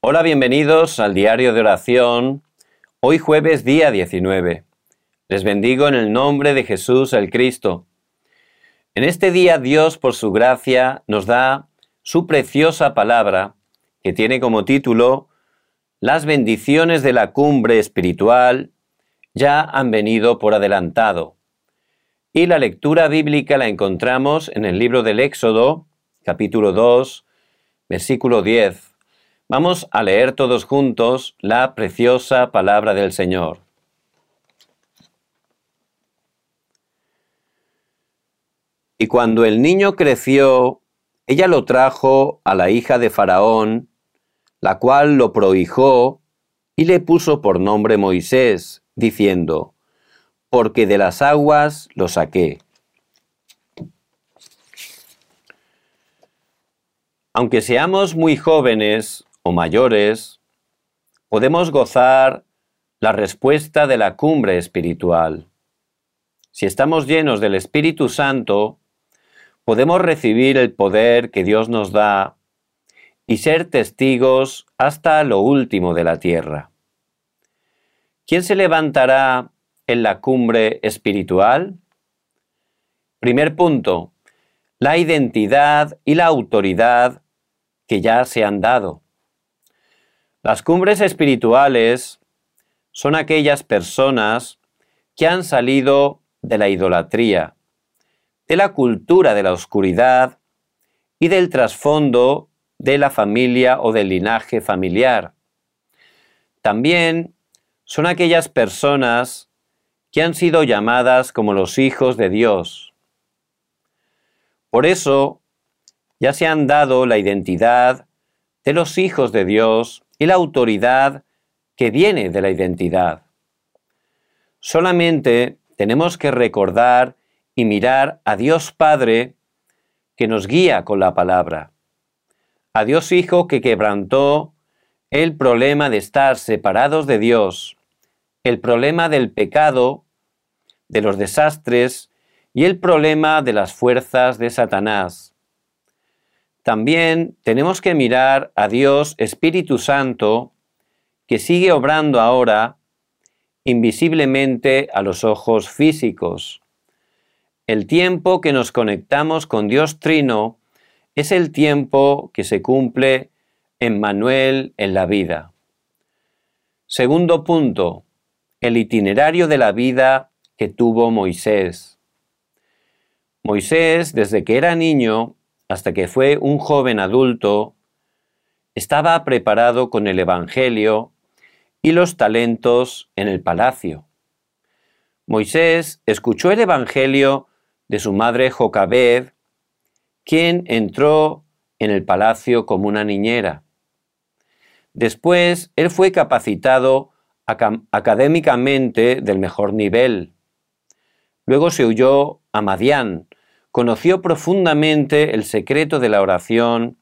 Hola, bienvenidos al diario de oración. Hoy jueves día 19. Les bendigo en el nombre de Jesús el Cristo. En este día Dios, por su gracia, nos da su preciosa palabra que tiene como título Las bendiciones de la cumbre espiritual ya han venido por adelantado. Y la lectura bíblica la encontramos en el libro del Éxodo, capítulo 2, versículo 10 Vamos a leer todos juntos la preciosa palabra del Señor. Y cuando el niño creció, ella lo trajo a la hija de Faraón, la cual lo prohijó y le puso por nombre Moisés, diciendo, porque de las aguas lo saqué. Aunque seamos muy jóvenes, mayores, podemos gozar la respuesta de la cumbre espiritual. Si estamos llenos del Espíritu Santo, podemos recibir el poder que Dios nos da y ser testigos hasta lo último de la tierra. ¿Quién se levantará en la cumbre espiritual? Primer punto, la identidad y la autoridad que ya se han dado. Las cumbres espirituales son aquellas personas que han salido de la idolatría, de la cultura de la oscuridad y del trasfondo de la familia o del linaje familiar. También son aquellas personas que han sido llamadas como los hijos de Dios. Por eso ya se han dado la identidad de los hijos de Dios y la autoridad que viene de la identidad. Solamente tenemos que recordar y mirar a Dios Padre que nos guía con la palabra, a Dios Hijo que quebrantó el problema de estar separados de Dios, el problema del pecado, de los desastres y el problema de las fuerzas de Satanás. También tenemos que mirar a Dios Espíritu Santo, que sigue obrando ahora invisiblemente a los ojos físicos. El tiempo que nos conectamos con Dios Trino es el tiempo que se cumple en Manuel en la vida. Segundo punto, el itinerario de la vida que tuvo Moisés. Moisés, desde que era niño, hasta que fue un joven adulto, estaba preparado con el Evangelio y los talentos en el palacio. Moisés escuchó el Evangelio de su madre Jocabed, quien entró en el palacio como una niñera. Después, él fue capacitado académicamente del mejor nivel. Luego se huyó a Madián, conoció profundamente el secreto de la oración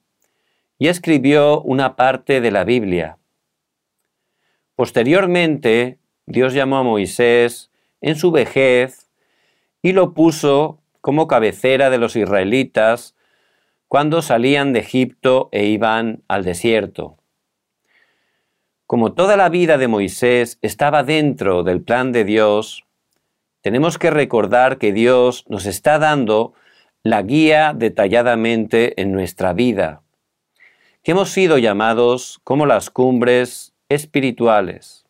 y escribió una parte de la Biblia. Posteriormente, Dios llamó a Moisés en su vejez y lo puso como cabecera de los israelitas cuando salían de Egipto e iban al desierto. Como toda la vida de Moisés estaba dentro del plan de Dios, tenemos que recordar que Dios nos está dando la guía detalladamente en nuestra vida, que hemos sido llamados como las cumbres espirituales.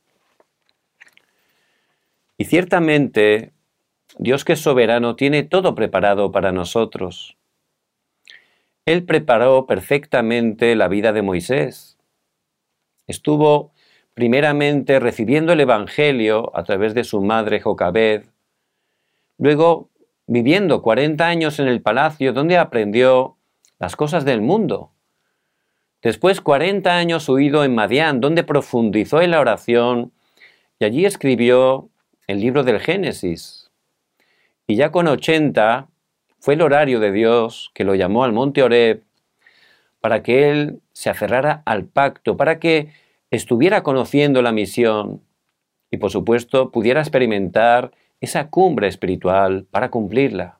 Y ciertamente, Dios que es soberano tiene todo preparado para nosotros. Él preparó perfectamente la vida de Moisés. Estuvo primeramente recibiendo el Evangelio a través de su madre Jocabed, Luego, viviendo 40 años en el palacio donde aprendió las cosas del mundo. Después 40 años huido en Madián, donde profundizó en la oración y allí escribió el libro del Génesis. Y ya con 80 fue el horario de Dios que lo llamó al monte Oreb para que él se aferrara al pacto, para que estuviera conociendo la misión y por supuesto pudiera experimentar esa cumbre espiritual para cumplirla.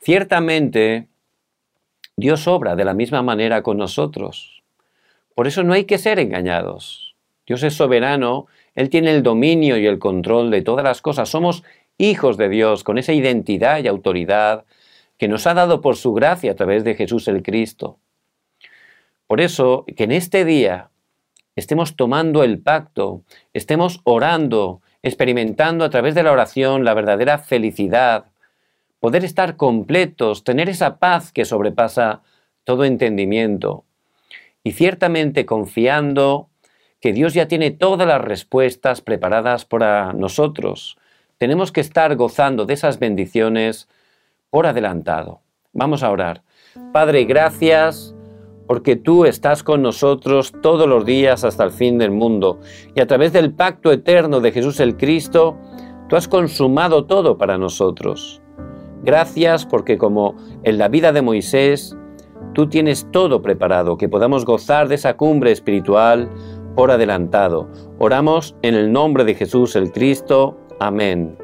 Ciertamente, Dios obra de la misma manera con nosotros. Por eso no hay que ser engañados. Dios es soberano, Él tiene el dominio y el control de todas las cosas. Somos hijos de Dios con esa identidad y autoridad que nos ha dado por su gracia a través de Jesús el Cristo. Por eso, que en este día estemos tomando el pacto, estemos orando, experimentando a través de la oración la verdadera felicidad, poder estar completos, tener esa paz que sobrepasa todo entendimiento y ciertamente confiando que Dios ya tiene todas las respuestas preparadas para nosotros. Tenemos que estar gozando de esas bendiciones por adelantado. Vamos a orar. Padre, gracias porque tú estás con nosotros todos los días hasta el fin del mundo, y a través del pacto eterno de Jesús el Cristo, tú has consumado todo para nosotros. Gracias porque como en la vida de Moisés, tú tienes todo preparado, que podamos gozar de esa cumbre espiritual por adelantado. Oramos en el nombre de Jesús el Cristo. Amén.